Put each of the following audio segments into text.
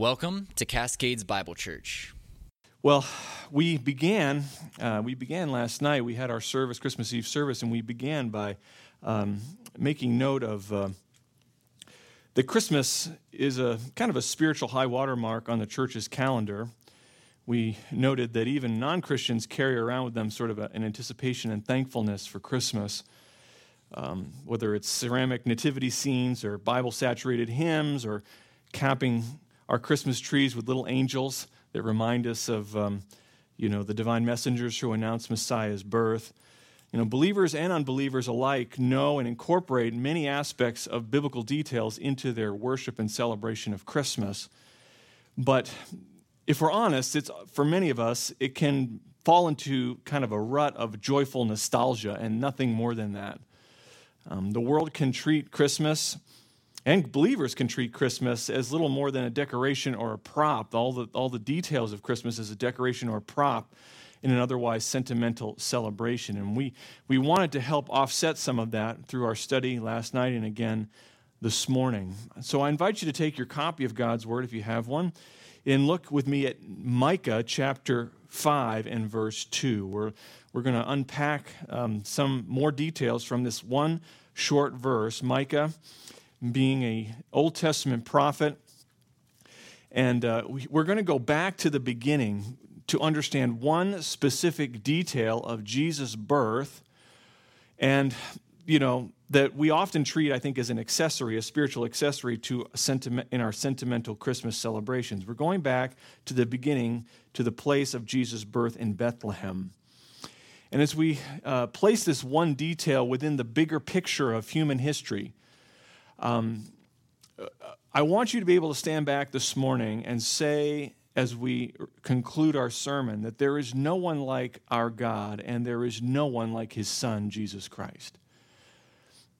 Welcome to Cascades Bible Church. Well, we began uh, we began last night. We had our service, Christmas Eve service, and we began by um, making note of uh, that Christmas is a kind of a spiritual high water mark on the church's calendar. We noted that even non Christians carry around with them sort of a, an anticipation and thankfulness for Christmas. Um, whether it's ceramic nativity scenes or Bible saturated hymns or capping our Christmas trees with little angels that remind us of, um, you know, the divine messengers who announce Messiah's birth. You know, believers and unbelievers alike know and incorporate many aspects of biblical details into their worship and celebration of Christmas. But if we're honest, it's for many of us, it can fall into kind of a rut of joyful nostalgia and nothing more than that. Um, the world can treat Christmas and believers can treat Christmas as little more than a decoration or a prop. All the, all the details of Christmas as a decoration or a prop in an otherwise sentimental celebration. And we, we wanted to help offset some of that through our study last night and again this morning. So I invite you to take your copy of God's Word if you have one and look with me at Micah chapter 5 and verse 2. We're, we're going to unpack um, some more details from this one short verse. Micah being a Old Testament prophet. And uh, we, we're going to go back to the beginning to understand one specific detail of Jesus' birth. And, you know, that we often treat, I think, as an accessory, a spiritual accessory to sentiment in our sentimental Christmas celebrations. We're going back to the beginning, to the place of Jesus' birth in Bethlehem. And as we uh, place this one detail within the bigger picture of human history, um, I want you to be able to stand back this morning and say, as we conclude our sermon, that there is no one like our God and there is no one like his Son, Jesus Christ.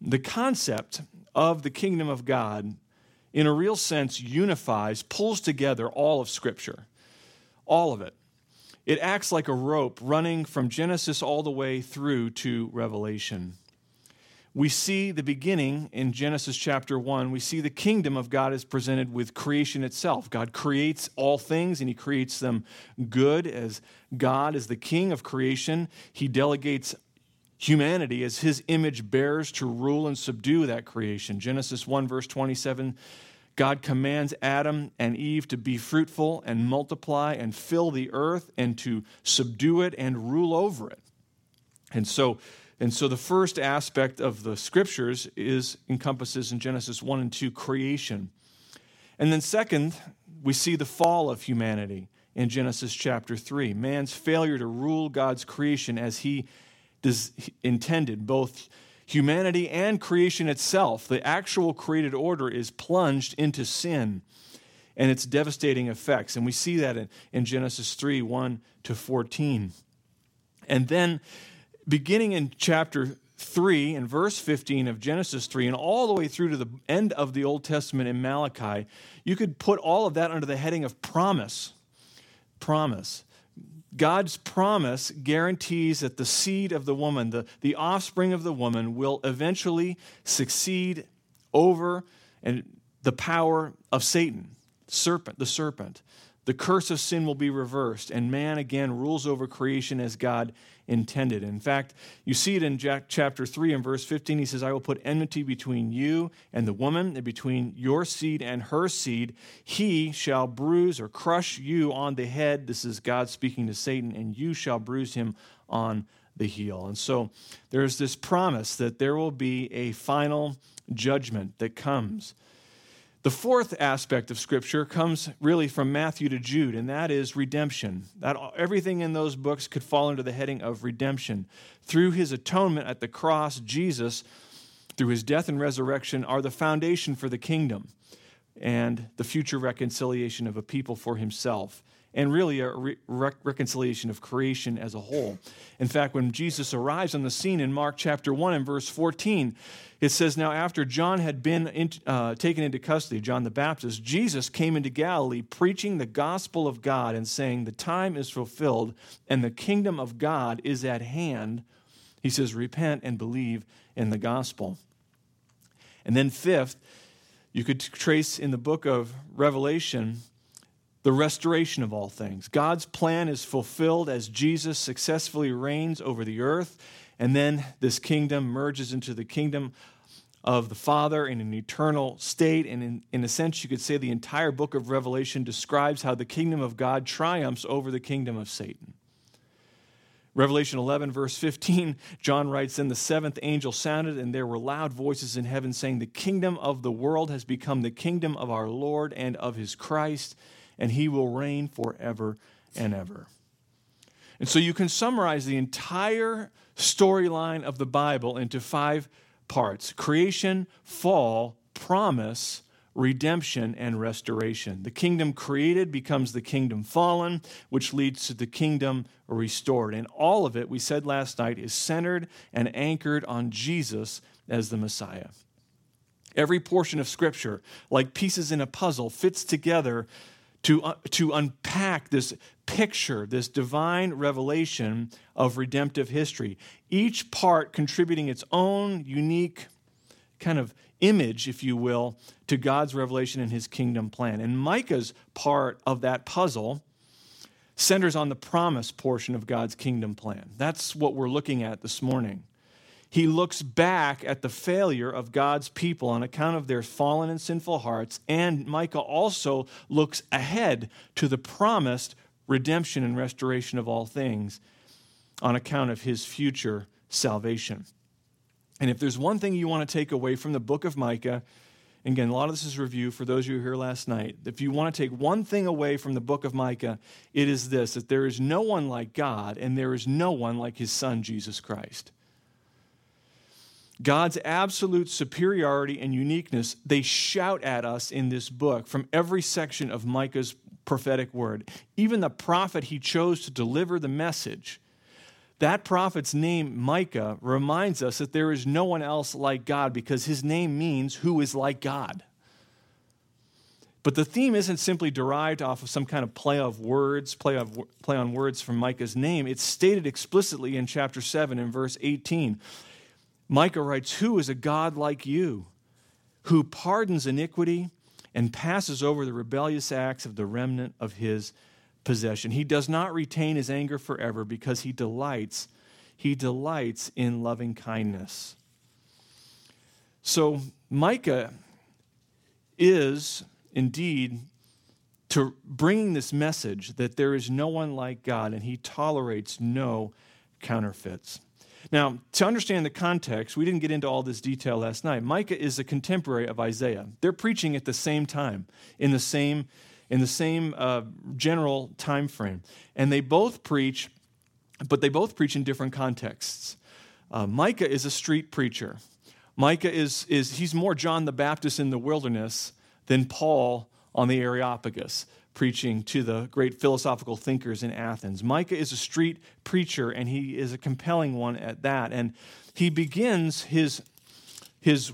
The concept of the kingdom of God, in a real sense, unifies, pulls together all of Scripture, all of it. It acts like a rope running from Genesis all the way through to Revelation we see the beginning in Genesis chapter 1. We see the kingdom of God is presented with creation itself. God creates all things and he creates them good as God is the king of creation. He delegates humanity as his image bears to rule and subdue that creation. Genesis 1, verse 27. God commands Adam and Eve to be fruitful and multiply and fill the earth and to subdue it and rule over it. And so and so the first aspect of the scriptures is encompasses in Genesis 1 and 2 creation. And then second, we see the fall of humanity in Genesis chapter 3. Man's failure to rule God's creation as he does, intended, both humanity and creation itself, the actual created order is plunged into sin and its devastating effects. And we see that in, in Genesis 3 1 to 14. And then beginning in chapter 3 and verse 15 of Genesis 3 and all the way through to the end of the Old Testament in Malachi, you could put all of that under the heading of promise. Promise. God's promise guarantees that the seed of the woman, the, the offspring of the woman, will eventually succeed over and the power of Satan, serpent, the serpent. The curse of sin will be reversed, and man again rules over creation as God intended. In fact, you see it in chapter 3 and verse 15. He says, I will put enmity between you and the woman, and between your seed and her seed. He shall bruise or crush you on the head. This is God speaking to Satan, and you shall bruise him on the heel. And so there's this promise that there will be a final judgment that comes. The fourth aspect of Scripture comes really from Matthew to Jude, and that is redemption. That everything in those books could fall under the heading of redemption. Through his atonement at the cross, Jesus, through his death and resurrection, are the foundation for the kingdom and the future reconciliation of a people for himself and really a re- reconciliation of creation as a whole. In fact, when Jesus arrives on the scene in Mark chapter 1 and verse 14, it says, Now after John had been in, uh, taken into custody, John the Baptist, Jesus came into Galilee preaching the gospel of God and saying, The time is fulfilled and the kingdom of God is at hand. He says, Repent and believe in the gospel. And then, fifth, you could trace in the book of Revelation the restoration of all things. God's plan is fulfilled as Jesus successfully reigns over the earth, and then this kingdom merges into the kingdom of the Father in an eternal state. And in, in a sense, you could say the entire book of Revelation describes how the kingdom of God triumphs over the kingdom of Satan. Revelation 11, verse 15, John writes Then the seventh angel sounded, and there were loud voices in heaven saying, The kingdom of the world has become the kingdom of our Lord and of his Christ, and he will reign forever and ever. And so you can summarize the entire storyline of the Bible into five parts creation, fall, promise, redemption, and restoration. The kingdom created becomes the kingdom fallen, which leads to the kingdom restored. And all of it, we said last night, is centered and anchored on Jesus as the Messiah. Every portion of Scripture, like pieces in a puzzle, fits together to, uh, to unpack this picture, this divine revelation of redemptive history, each part contributing its own unique kind of image, if you will, to God's revelation and his kingdom plan. And Micah's part of that puzzle centers on the promise portion of God's kingdom plan. That's what we're looking at this morning. He looks back at the failure of God's people on account of their fallen and sinful hearts, and Micah also looks ahead to the promised redemption and restoration of all things on account of his future salvation. And if there's one thing you want to take away from the book of Micah, and again, a lot of this is review for those of you who were here last night. If you want to take one thing away from the book of Micah, it is this that there is no one like God, and there is no one like his son, Jesus Christ. God's absolute superiority and uniqueness, they shout at us in this book from every section of Micah's prophetic word. Even the prophet he chose to deliver the message that prophet's name, Micah, reminds us that there is no one else like God because his name means who is like God. But the theme isn't simply derived off of some kind of play of words, play, of, play on words from Micah's name. It's stated explicitly in chapter 7 and verse 18. Micah writes, Who is a God like you, who pardons iniquity and passes over the rebellious acts of the remnant of his possession. He does not retain his anger forever because he delights he delights in loving kindness. So Micah is indeed to bringing this message that there is no one like God and he tolerates no counterfeits. Now, to understand the context, we didn't get into all this detail last night. Micah is a contemporary of Isaiah. They're preaching at the same time, in the same in the same uh, general time frame. And they both preach, but they both preach in different contexts. Uh, Micah is a street preacher. Micah is, is he's more John the Baptist in the wilderness than Paul on the Areopagus preaching to the great philosophical thinkers in Athens. Micah is a street preacher, and he is a compelling one at that. And he begins his, his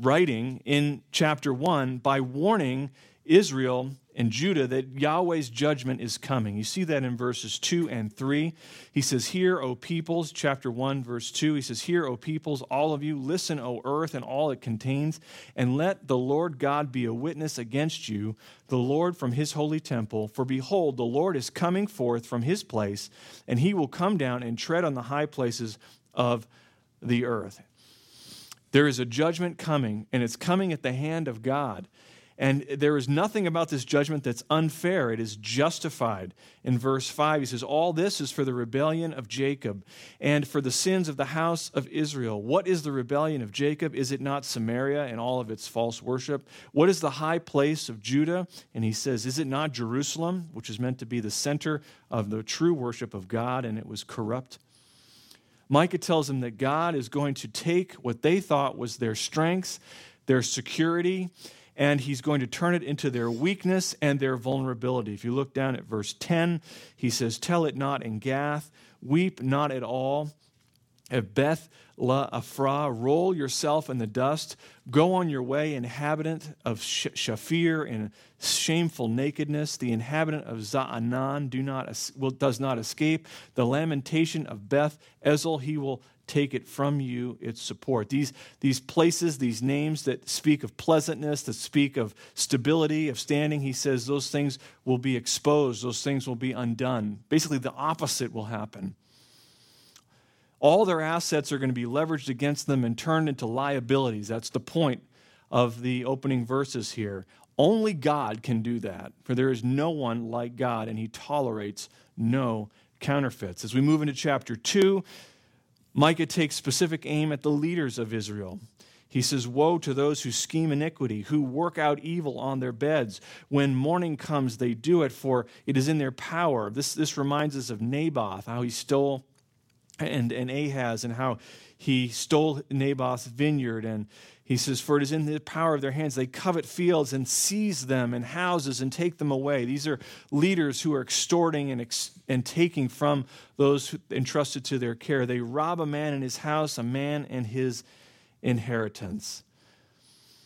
writing in chapter 1 by warning Israel and Judah that Yahweh's judgment is coming. You see that in verses 2 and 3. He says, Hear, O peoples, chapter 1, verse 2. He says, Hear, O peoples, all of you, listen, O earth, and all it contains, and let the Lord God be a witness against you, the Lord from his holy temple. For behold, the Lord is coming forth from his place, and he will come down and tread on the high places of the earth. There is a judgment coming, and it's coming at the hand of God. And there is nothing about this judgment that's unfair. It is justified. In verse 5, he says, All this is for the rebellion of Jacob and for the sins of the house of Israel. What is the rebellion of Jacob? Is it not Samaria and all of its false worship? What is the high place of Judah? And he says, Is it not Jerusalem, which is meant to be the center of the true worship of God, and it was corrupt? Micah tells them that God is going to take what they thought was their strength, their security, and he's going to turn it into their weakness and their vulnerability. If you look down at verse 10, he says, Tell it not in Gath, weep not at all. At Beth La Afra, roll yourself in the dust. Go on your way, inhabitant of Shaphir, in shameful nakedness. The inhabitant of Zaanan do not, will, does not escape. The lamentation of Beth Ezel, he will take it from you its support. These, these places, these names that speak of pleasantness, that speak of stability, of standing, he says those things will be exposed, those things will be undone. Basically, the opposite will happen. All their assets are going to be leveraged against them and turned into liabilities. That's the point of the opening verses here. Only God can do that, for there is no one like God, and he tolerates no counterfeits. As we move into chapter 2, Micah takes specific aim at the leaders of Israel. He says, Woe to those who scheme iniquity, who work out evil on their beds. When morning comes, they do it, for it is in their power. This, this reminds us of Naboth, how he stole, and, and Ahaz, and how he stole Naboth's vineyard. And he says, For it is in the power of their hands. They covet fields and seize them and houses and take them away. These are leaders who are extorting and, ex- and taking from those entrusted to their care. They rob a man in his house, a man and his inheritance.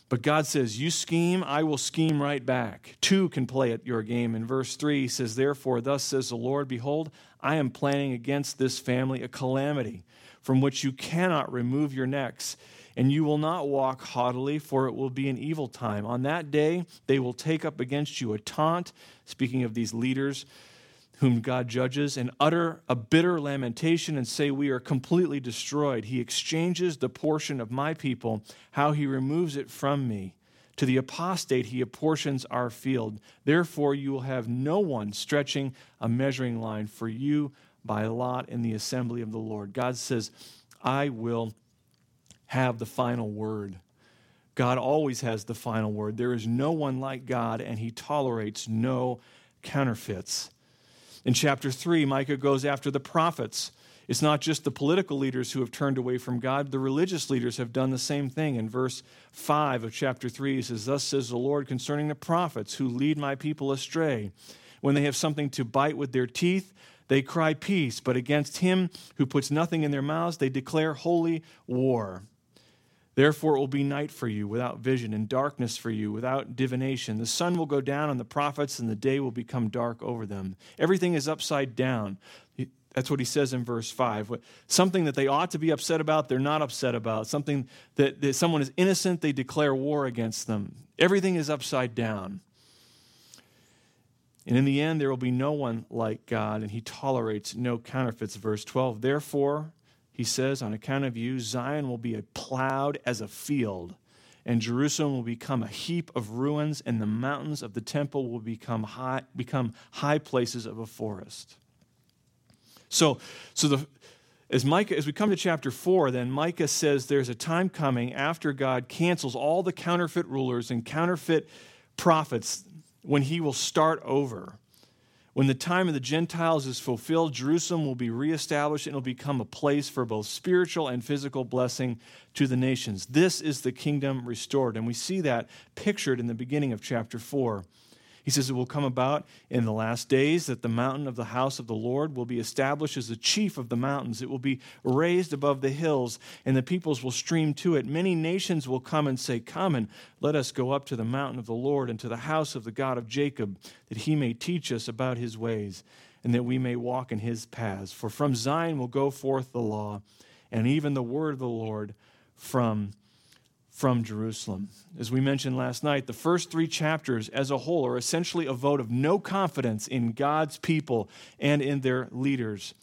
But God says, You scheme, I will scheme right back. Two can play at your game. In verse 3, he says, Therefore, thus says the Lord, Behold, I am planning against this family a calamity from which you cannot remove your necks and you will not walk haughtily, for it will be an evil time. On that day, they will take up against you a taunt, speaking of these leaders whom God judges, and utter a bitter lamentation and say, We are completely destroyed. He exchanges the portion of my people, how he removes it from me. To the apostate, he apportions our field. Therefore, you will have no one stretching a measuring line for you by lot in the assembly of the Lord. God says, I will have the final word. God always has the final word. There is no one like God, and he tolerates no counterfeits. In chapter 3, Micah goes after the prophets. It's not just the political leaders who have turned away from God, the religious leaders have done the same thing. In verse 5 of chapter 3, he says, Thus says the Lord concerning the prophets who lead my people astray. When they have something to bite with their teeth, they cry peace, but against him who puts nothing in their mouths, they declare holy war. Therefore, it will be night for you without vision, and darkness for you without divination. The sun will go down on the prophets, and the day will become dark over them. Everything is upside down. That's what he says in verse 5. Something that they ought to be upset about, they're not upset about. Something that, that someone is innocent, they declare war against them. Everything is upside down. And in the end, there will be no one like God, and he tolerates no counterfeits. Verse 12. Therefore, he says, On account of you, Zion will be plowed as a field, and Jerusalem will become a heap of ruins, and the mountains of the temple will become high, become high places of a forest. So, so the, as Micah, as we come to chapter four, then Micah says there's a time coming after God cancels all the counterfeit rulers and counterfeit prophets when he will start over. When the time of the Gentiles is fulfilled, Jerusalem will be reestablished and it will become a place for both spiritual and physical blessing to the nations. This is the kingdom restored. And we see that pictured in the beginning of chapter 4. He says it will come about in the last days that the mountain of the house of the Lord will be established as the chief of the mountains. It will be raised above the hills, and the peoples will stream to it. Many nations will come and say, Come and let us go up to the mountain of the Lord and to the house of the God of Jacob, that he may teach us about his ways, and that we may walk in his paths. For from Zion will go forth the law, and even the word of the Lord from from Jerusalem. As we mentioned last night, the first three chapters as a whole are essentially a vote of no confidence in God's people and in their leaders.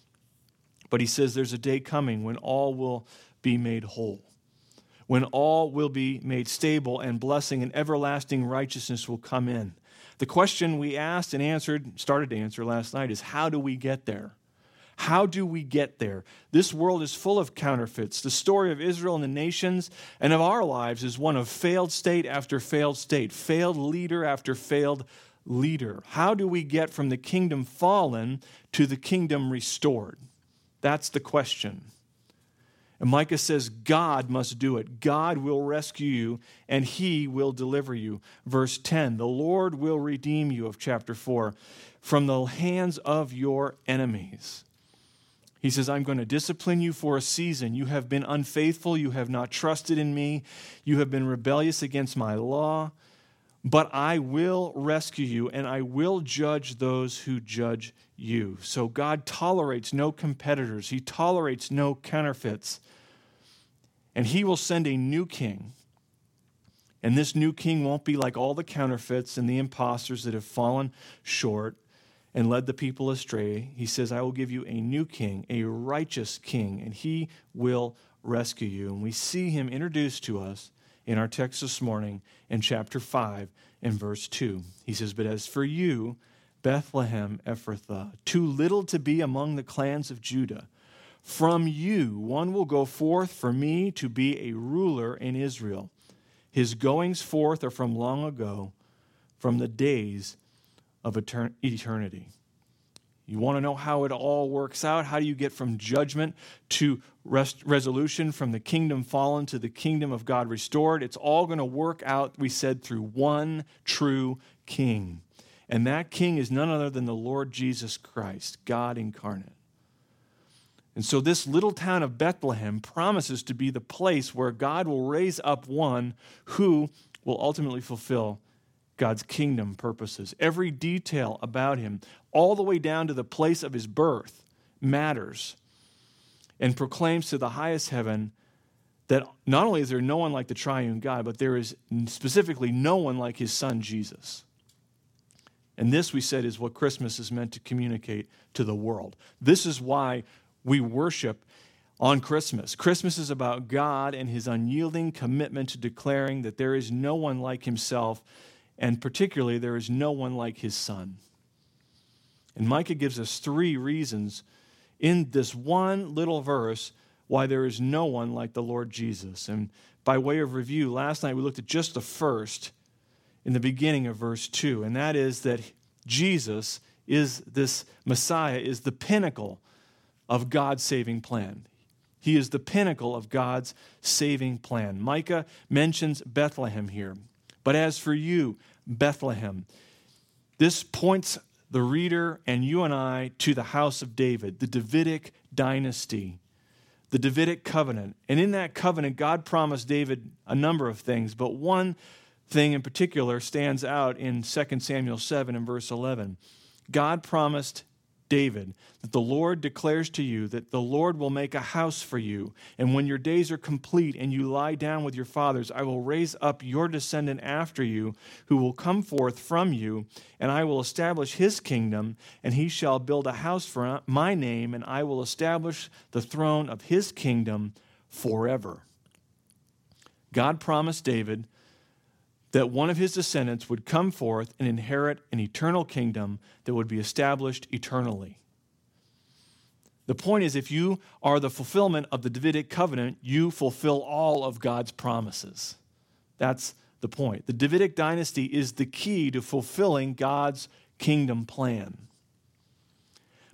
But he says there's a day coming when all will be made whole, when all will be made stable, and blessing and everlasting righteousness will come in. The question we asked and answered, started to answer last night, is how do we get there? How do we get there? This world is full of counterfeits. The story of Israel and the nations and of our lives is one of failed state after failed state, failed leader after failed leader. How do we get from the kingdom fallen to the kingdom restored? That's the question. And Micah says, God must do it. God will rescue you and he will deliver you. Verse 10 The Lord will redeem you, of chapter 4, from the hands of your enemies. He says, I'm going to discipline you for a season. You have been unfaithful. You have not trusted in me. You have been rebellious against my law. but I will rescue you and I will judge those who judge you. So God tolerates no competitors, He tolerates no counterfeits. And He will send a new king. And this new king won't be like all the counterfeits and the impostors that have fallen short and led the people astray. He says, I will give you a new king, a righteous king, and he will rescue you. And we see him introduced to us in our text this morning in chapter 5 and verse 2. He says, But as for you, Bethlehem Ephrathah, too little to be among the clans of Judah, from you one will go forth for me to be a ruler in Israel. His goings forth are from long ago, from the days of etern- eternity. You want to know how it all works out? How do you get from judgment to rest- resolution, from the kingdom fallen to the kingdom of God restored? It's all going to work out, we said, through one true king. And that king is none other than the Lord Jesus Christ, God incarnate. And so, this little town of Bethlehem promises to be the place where God will raise up one who will ultimately fulfill God's kingdom purposes. Every detail about him, all the way down to the place of his birth, matters and proclaims to the highest heaven that not only is there no one like the triune God, but there is specifically no one like his son Jesus. And this, we said, is what Christmas is meant to communicate to the world. This is why we worship on Christmas. Christmas is about God and his unyielding commitment to declaring that there is no one like himself, and particularly, there is no one like his son. And Micah gives us three reasons in this one little verse why there is no one like the Lord Jesus. And by way of review, last night we looked at just the first in the beginning of verse 2, and that is that Jesus is this Messiah, is the pinnacle of God's saving plan. He is the pinnacle of God's saving plan. Micah mentions Bethlehem here. But as for you, Bethlehem, this points the reader and you and I to the house of David, the Davidic dynasty, the Davidic covenant. And in that covenant, God promised David a number of things, but one thing in particular stands out in 2 Samuel 7 and verse 11. God promised David, that the Lord declares to you that the Lord will make a house for you. And when your days are complete and you lie down with your fathers, I will raise up your descendant after you, who will come forth from you, and I will establish his kingdom, and he shall build a house for my name, and I will establish the throne of his kingdom forever. God promised David that one of his descendants would come forth and inherit an eternal kingdom that would be established eternally. The point is, if you are the fulfillment of the Davidic covenant, you fulfill all of God's promises. That's the point. The Davidic dynasty is the key to fulfilling God's kingdom plan.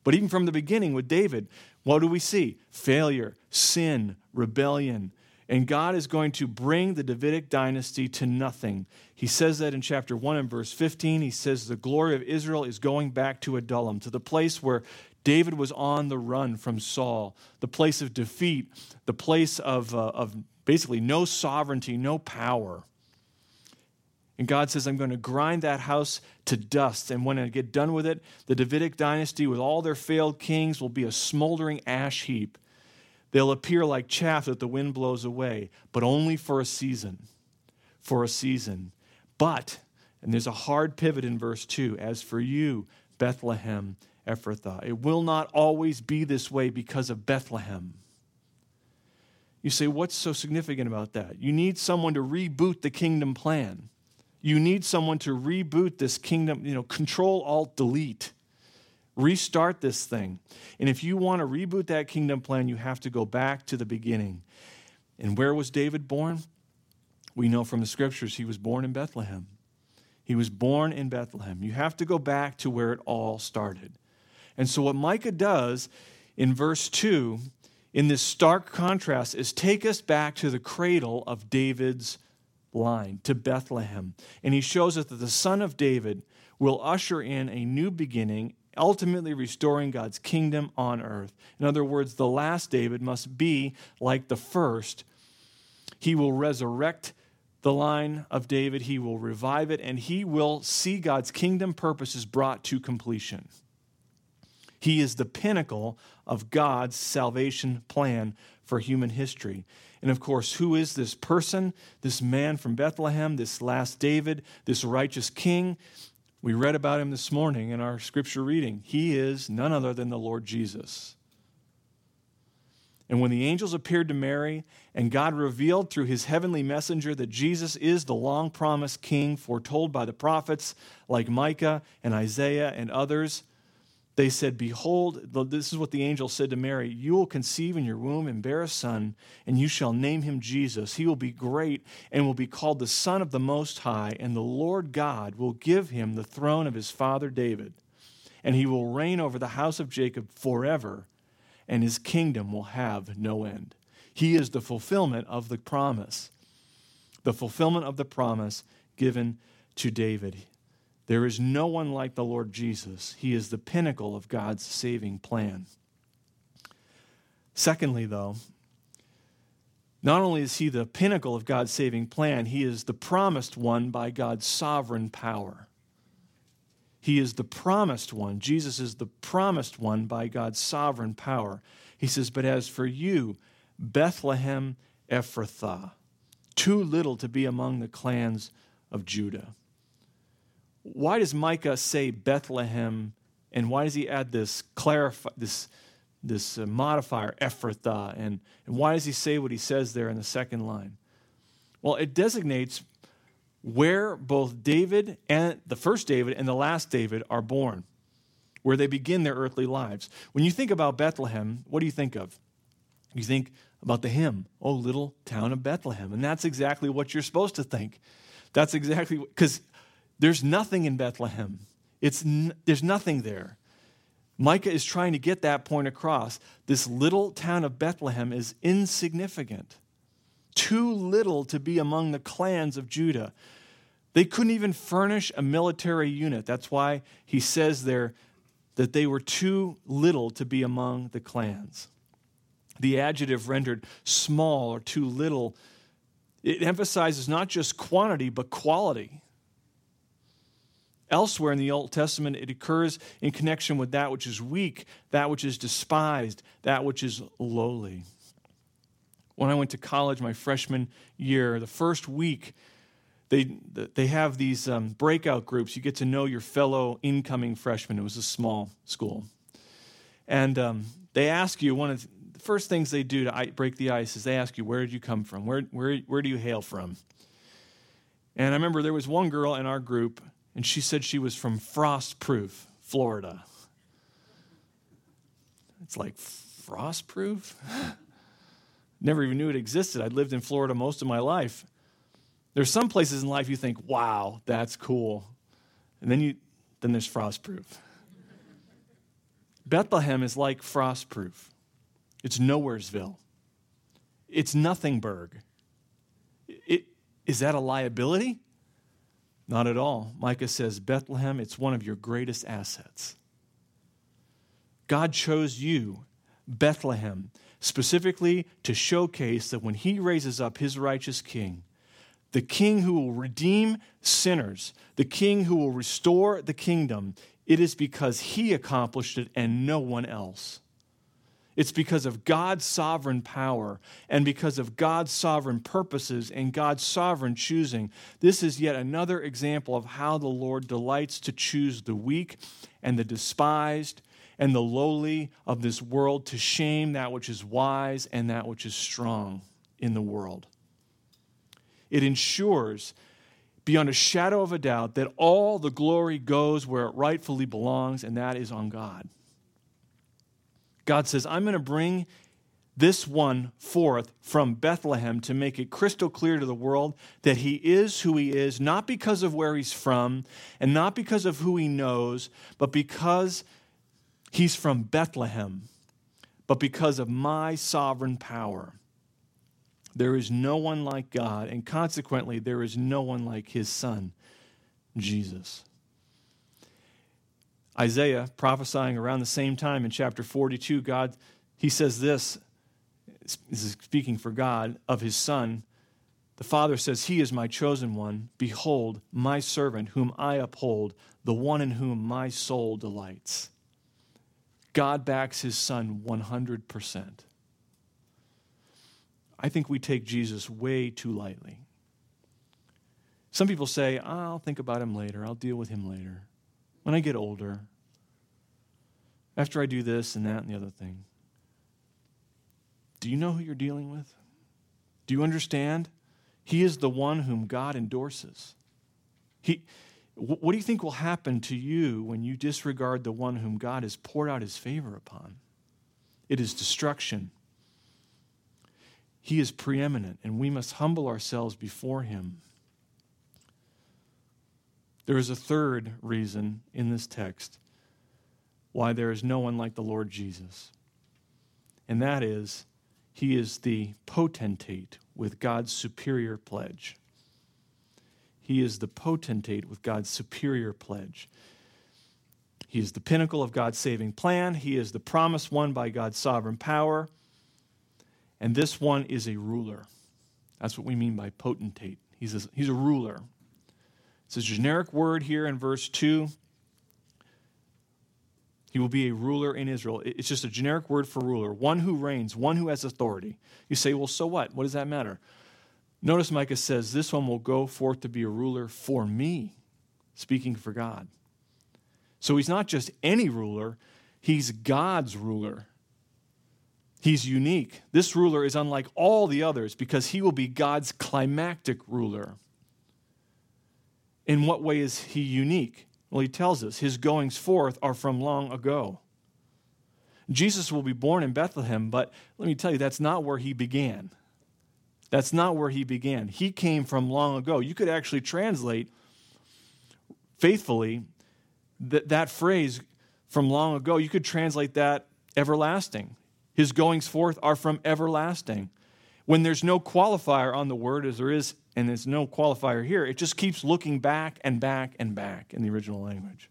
But even from the beginning with David, what do we see? Failure, sin, rebellion, and God is going to bring the Davidic dynasty to nothing. He says that in chapter 1 and verse 15. He says the glory of Israel is going back to Adullam, to the place where David was on the run from Saul, the place of defeat, the place of, uh, of basically no sovereignty, no power. And God says, I'm going to grind that house to dust. And when I get done with it, the Davidic dynasty, with all their failed kings, will be a smoldering ash heap. They'll appear like chaff that the wind blows away, but only for a season. For a season. But, and there's a hard pivot in verse 2 as for you, Bethlehem Ephrathah, it will not always be this way because of Bethlehem. You say, what's so significant about that? You need someone to reboot the kingdom plan. You need someone to reboot this kingdom, you know, control, alt, delete. Restart this thing. And if you want to reboot that kingdom plan, you have to go back to the beginning. And where was David born? We know from the scriptures he was born in Bethlehem. He was born in Bethlehem. You have to go back to where it all started. And so, what Micah does in verse 2, in this stark contrast, is take us back to the cradle of David's line, to Bethlehem. And he shows us that the son of David will usher in a new beginning ultimately restoring God's kingdom on earth. In other words, the last David must be like the first. He will resurrect the line of David, he will revive it, and he will see God's kingdom purposes brought to completion. He is the pinnacle of God's salvation plan for human history. And of course, who is this person, this man from Bethlehem, this last David, this righteous king? We read about him this morning in our scripture reading. He is none other than the Lord Jesus. And when the angels appeared to Mary and God revealed through his heavenly messenger that Jesus is the long promised king foretold by the prophets like Micah and Isaiah and others, they said, Behold, this is what the angel said to Mary You will conceive in your womb and bear a son, and you shall name him Jesus. He will be great and will be called the Son of the Most High, and the Lord God will give him the throne of his father David, and he will reign over the house of Jacob forever and his kingdom will have no end. He is the fulfillment of the promise, the fulfillment of the promise given to David. There is no one like the Lord Jesus. He is the pinnacle of God's saving plan. Secondly, though, not only is he the pinnacle of God's saving plan, he is the promised one by God's sovereign power. He is the promised one. Jesus is the promised one by God's sovereign power. He says, But as for you, Bethlehem Ephrathah, too little to be among the clans of Judah. Why does Micah say Bethlehem, and why does he add this clarify this this uh, modifier Ephrathah, and, and why does he say what he says there in the second line? Well, it designates where both David and the first David and the last David are born, where they begin their earthly lives. When you think about Bethlehem, what do you think of? You think about the hymn, Oh, little town of Bethlehem. And that's exactly what you're supposed to think. That's exactly because there's nothing in Bethlehem. It's n- there's nothing there. Micah is trying to get that point across. This little town of Bethlehem is insignificant too little to be among the clans of Judah. They couldn't even furnish a military unit. That's why he says there that they were too little to be among the clans. The adjective rendered small or too little, it emphasizes not just quantity, but quality. Elsewhere in the Old Testament, it occurs in connection with that which is weak, that which is despised, that which is lowly when I went to college my freshman year, the first week, they, they have these um, breakout groups. You get to know your fellow incoming freshmen. It was a small school. And um, they ask you, one of the first things they do to break the ice is they ask you, where did you come from? Where, where, where do you hail from? And I remember there was one girl in our group, and she said she was from Frostproof, Florida. It's like, Frostproof? never even knew it existed. I'd lived in Florida most of my life. There's some places in life you think, wow, that's cool. And then you then there's frostproof. Bethlehem is like frostproof. It's nowheresville. It's nothingburg. It, is that a liability? Not at all. Micah says, Bethlehem, it's one of your greatest assets. God chose you, Bethlehem, specifically to showcase that when he raises up his righteous king, the king who will redeem sinners, the king who will restore the kingdom, it is because he accomplished it and no one else. It's because of God's sovereign power and because of God's sovereign purposes and God's sovereign choosing. This is yet another example of how the Lord delights to choose the weak and the despised and the lowly of this world to shame that which is wise and that which is strong in the world. It ensures, beyond a shadow of a doubt, that all the glory goes where it rightfully belongs, and that is on God. God says, I'm going to bring this one forth from Bethlehem to make it crystal clear to the world that he is who he is, not because of where he's from and not because of who he knows, but because He's from Bethlehem, but because of my sovereign power, there is no one like God, and consequently, there is no one like his son, Jesus. Isaiah prophesying around the same time in chapter 42, God, he says this, this is speaking for God, of his son, The Father says, He is my chosen one. Behold, my servant, whom I uphold, the one in whom my soul delights. God backs his son 100%. I think we take Jesus way too lightly. Some people say, I'll think about him later. I'll deal with him later. When I get older. After I do this and that and the other thing. Do you know who you're dealing with? Do you understand? He is the one whom God endorses. He, what do you think will happen to you when you disregard the one whom God has poured out his favor upon? It is destruction. He is preeminent, and we must humble ourselves before him. There is a third reason in this text why there is no one like the Lord Jesus, and that is he is the potentate with God's superior pledge. He is the potentate with God's superior pledge. He is the pinnacle of God's saving plan. He is the promise won by God's sovereign power. And this one is a ruler. That's what we mean by potentate. He's a, he's a ruler. It's a generic word here in verse 2. He will be a ruler in Israel. It's just a generic word for ruler, one who reigns, one who has authority. You say, well, so what? What does that matter? Notice Micah says, This one will go forth to be a ruler for me, speaking for God. So he's not just any ruler, he's God's ruler. He's unique. This ruler is unlike all the others because he will be God's climactic ruler. In what way is he unique? Well, he tells us his goings forth are from long ago. Jesus will be born in Bethlehem, but let me tell you, that's not where he began. That's not where he began. He came from long ago. You could actually translate faithfully that, that phrase from long ago, you could translate that everlasting. His goings forth are from everlasting. When there's no qualifier on the word, as there is and there's no qualifier here. It just keeps looking back and back and back in the original language.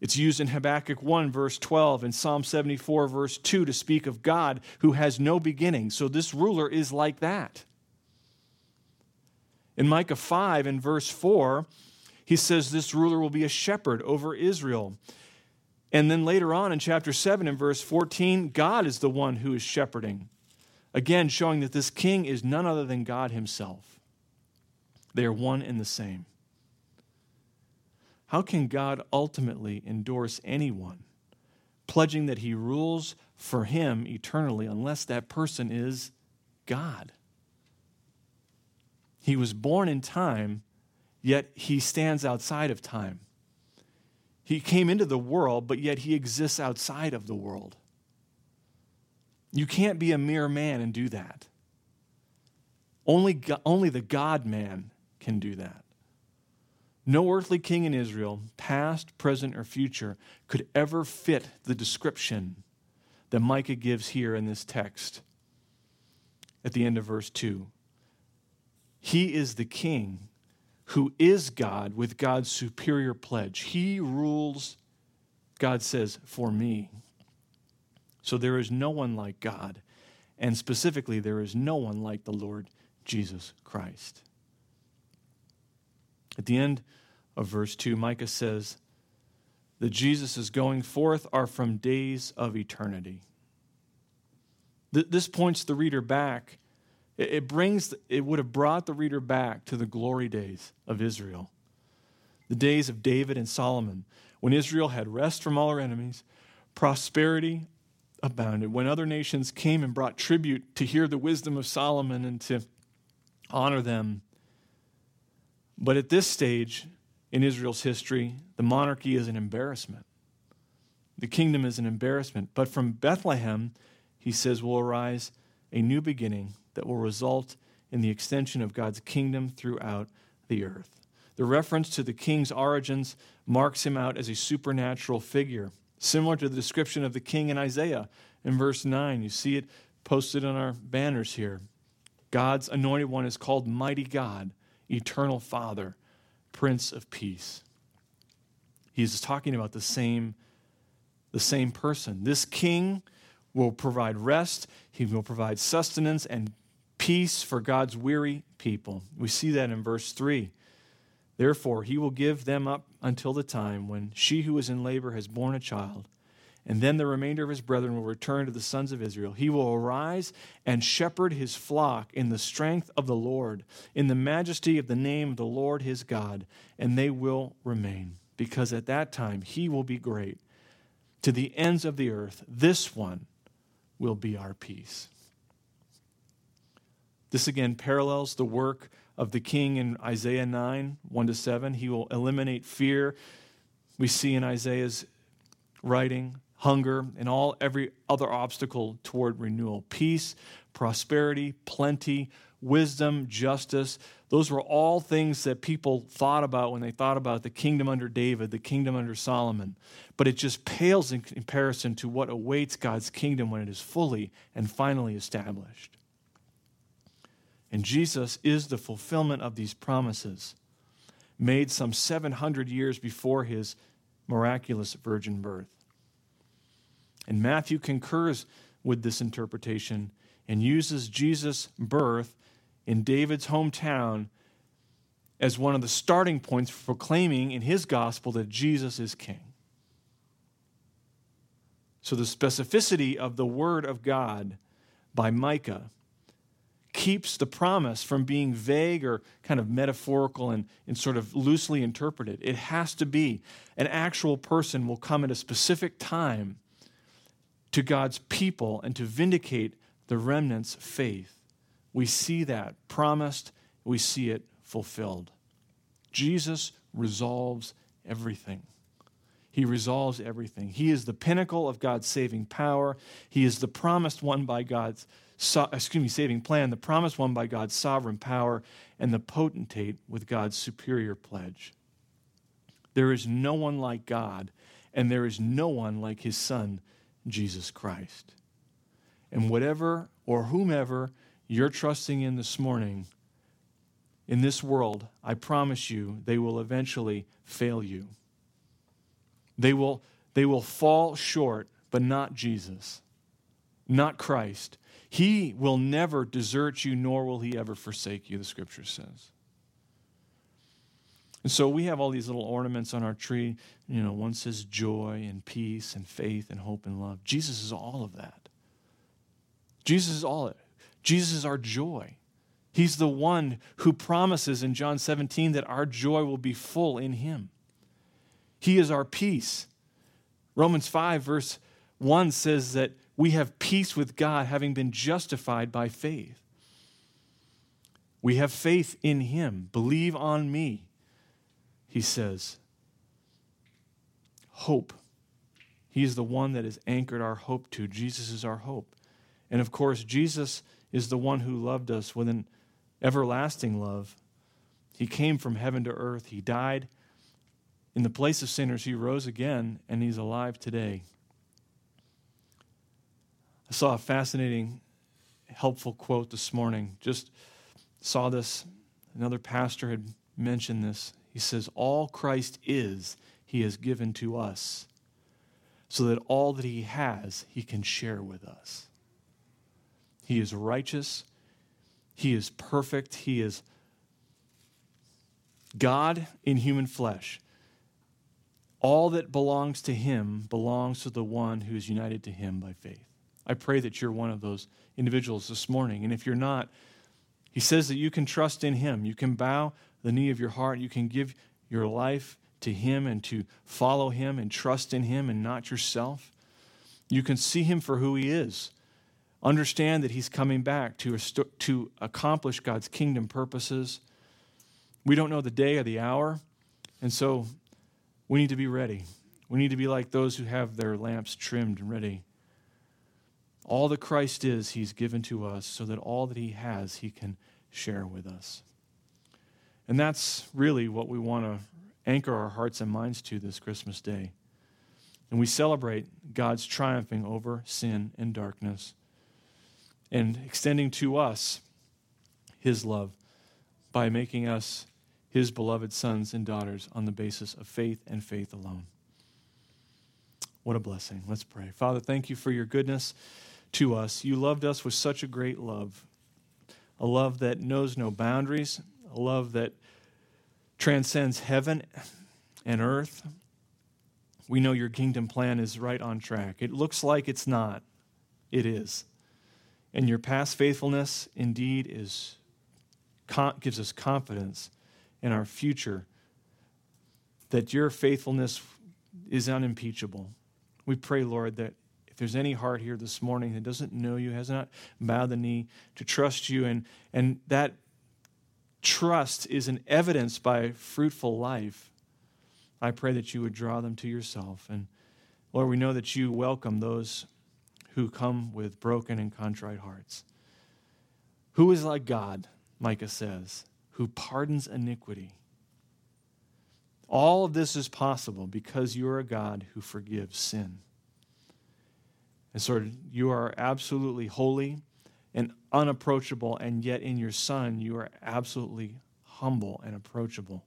It's used in Habakkuk 1, verse 12, and Psalm 74, verse 2, to speak of God who has no beginning. So this ruler is like that. In Micah 5, in verse 4, he says this ruler will be a shepherd over Israel. And then later on in chapter 7, in verse 14, God is the one who is shepherding. Again, showing that this king is none other than God himself. They are one and the same. How can God ultimately endorse anyone, pledging that he rules for him eternally unless that person is God? He was born in time, yet he stands outside of time. He came into the world, but yet he exists outside of the world. You can't be a mere man and do that. Only, God, only the God man can do that. No earthly king in Israel, past, present, or future, could ever fit the description that Micah gives here in this text at the end of verse 2. He is the king who is God with God's superior pledge. He rules, God says, for me. So there is no one like God. And specifically, there is no one like the Lord Jesus Christ. At the end of verse 2, Micah says, The Jesus is going forth are from days of eternity. This points the reader back. It brings, it would have brought the reader back to the glory days of Israel, the days of David and Solomon, when Israel had rest from all her enemies, prosperity, abounded. When other nations came and brought tribute to hear the wisdom of Solomon and to honor them. But at this stage in Israel's history, the monarchy is an embarrassment. The kingdom is an embarrassment. But from Bethlehem, he says, will arise a new beginning that will result in the extension of God's kingdom throughout the earth. The reference to the king's origins marks him out as a supernatural figure similar to the description of the king in Isaiah in verse 9. You see it posted on our banners here. God's anointed one is called Mighty God, Eternal Father, Prince of Peace. He's talking about the same, the same person. This king will provide rest, he will provide sustenance and peace for God's weary people. We see that in verse 3. Therefore, he will give them up until the time when she who is in labor has borne a child and then the remainder of his brethren will return to the sons of Israel. He will arise and shepherd his flock in the strength of the Lord, in the majesty of the name of the Lord his God, and they will remain, because at that time he will be great. To the ends of the earth, this one will be our peace. This again parallels the work of the king in Isaiah 9, 1 to 7. He will eliminate fear. We see in Isaiah's writing hunger, and all every other obstacle toward renewal. Peace, prosperity, plenty, wisdom, justice. Those were all things that people thought about when they thought about the kingdom under David, the kingdom under Solomon. But it just pales in comparison to what awaits God's kingdom when it is fully and finally established. And Jesus is the fulfillment of these promises made some 700 years before his miraculous virgin birth. And Matthew concurs with this interpretation and uses Jesus' birth in David's hometown as one of the starting points for proclaiming in his gospel that Jesus is king. So the specificity of the word of God by Micah keeps the promise from being vague or kind of metaphorical and, and sort of loosely interpreted. It has to be an actual person will come at a specific time to God's people and to vindicate the remnant's faith. We see that promised, we see it fulfilled. Jesus resolves everything. He resolves everything. He is the pinnacle of God's saving power. He is the promised one by God's excuse me, saving plan, the promised one by God's sovereign power, and the potentate with God's superior pledge. There is no one like God, and there is no one like his son, Jesus Christ. And whatever or whomever you're trusting in this morning, in this world, I promise you, they will eventually fail you. They will, they will fall short, but not Jesus, not Christ. He will never desert you, nor will he ever forsake you, the scripture says. And so we have all these little ornaments on our tree. You know, one says joy and peace and faith and hope and love. Jesus is all of that. Jesus is all it. Jesus is our joy. He's the one who promises in John 17 that our joy will be full in him. He is our peace. Romans 5, verse 1 says that we have peace with God having been justified by faith. We have faith in him. Believe on me he says, hope. He is the one that has anchored our hope to. Jesus is our hope. And of course, Jesus is the one who loved us with an everlasting love. He came from heaven to earth. He died in the place of sinners. He rose again, and he's alive today. I saw a fascinating, helpful quote this morning. Just saw this. Another pastor had mentioned this. He says, All Christ is, he has given to us, so that all that he has, he can share with us. He is righteous, he is perfect, he is God in human flesh. All that belongs to him belongs to the one who is united to him by faith. I pray that you're one of those individuals this morning. And if you're not, he says that you can trust in him. You can bow the knee of your heart. You can give your life to Him and to follow Him and trust in Him and not yourself. You can see Him for who He is. Understand that He's coming back to, to accomplish God's kingdom purposes. We don't know the day or the hour, and so we need to be ready. We need to be like those who have their lamps trimmed and ready. All that Christ is, He's given to us so that all that He has, He can share with us. And that's really what we want to anchor our hearts and minds to this Christmas day. And we celebrate God's triumphing over sin and darkness and extending to us his love by making us his beloved sons and daughters on the basis of faith and faith alone. What a blessing. Let's pray. Father, thank you for your goodness to us. You loved us with such a great love a love that knows no boundaries, a love that transcends heaven and earth. We know your kingdom plan is right on track. It looks like it's not, it is. And your past faithfulness indeed is gives us confidence in our future that your faithfulness is unimpeachable. We pray, Lord, that there's any heart here this morning that doesn't know you, has not bowed the knee to trust you, and, and that trust is an evidence by fruitful life, I pray that you would draw them to yourself. And Lord, we know that you welcome those who come with broken and contrite hearts. Who is like God, Micah says, who pardons iniquity? All of this is possible because you are a God who forgives sin. And so you are absolutely holy and unapproachable, and yet in your Son, you are absolutely humble and approachable.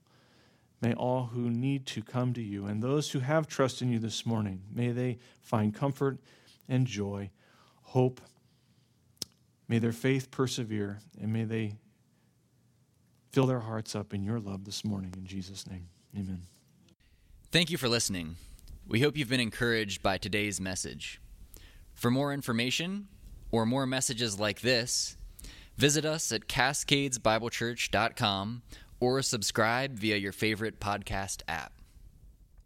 May all who need to come to you, and those who have trust in you this morning, may they find comfort and joy, hope. May their faith persevere, and may they fill their hearts up in your love this morning. In Jesus' name, amen. Thank you for listening. We hope you've been encouraged by today's message. For more information or more messages like this, visit us at cascadesbiblechurch.com or subscribe via your favorite podcast app.